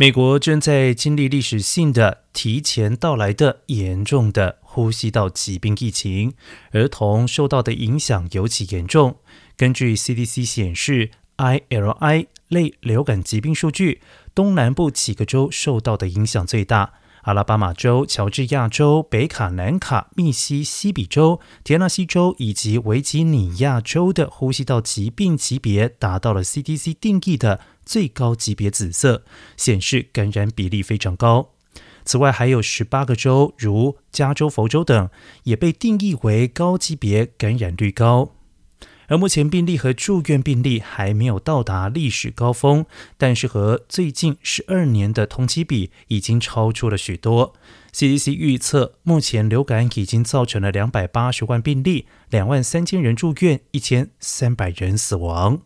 美国正在经历历史性的提前到来的严重的呼吸道疾病疫情，儿童受到的影响尤其严重。根据 CDC 显示，ILI 类流感疾病数据，东南部几个州受到的影响最大。阿拉巴马州、乔治亚州、北卡、南卡、密西西比州、田纳西州以及维吉尼亚州的呼吸道疾病级别达到了 CDC 定义的最高级别紫色，显示感染比例非常高。此外，还有十八个州，如加州、佛州等，也被定义为高级别，感染率高。而目前病例和住院病例还没有到达历史高峰，但是和最近十二年的同期比，已经超出了许多。CDC 预测，目前流感已经造成了两百八十万病例，两万三千人住院，一千三百人死亡。